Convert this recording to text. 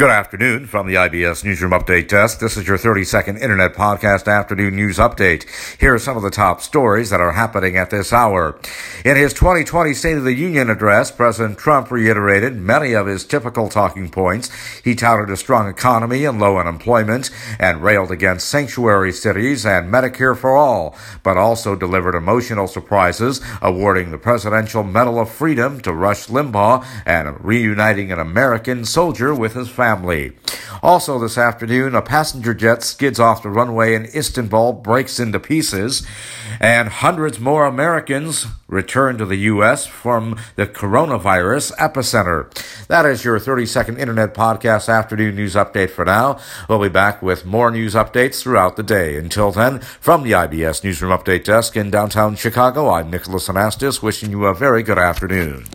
Good afternoon from the IBS Newsroom Update Desk. This is your 30 second Internet Podcast Afternoon News Update. Here are some of the top stories that are happening at this hour. In his 2020 State of the Union address, President Trump reiterated many of his typical talking points. He touted a strong economy and low unemployment and railed against sanctuary cities and Medicare for all, but also delivered emotional surprises, awarding the Presidential Medal of Freedom to Rush Limbaugh and reuniting an American soldier with his family family. Also, this afternoon, a passenger jet skids off the runway in Istanbul, breaks into pieces, and hundreds more Americans return to the U.S. from the coronavirus epicenter. That is your 30 second Internet Podcast Afternoon News Update for now. We'll be back with more news updates throughout the day. Until then, from the IBS Newsroom Update Desk in downtown Chicago, I'm Nicholas Anastas, wishing you a very good afternoon.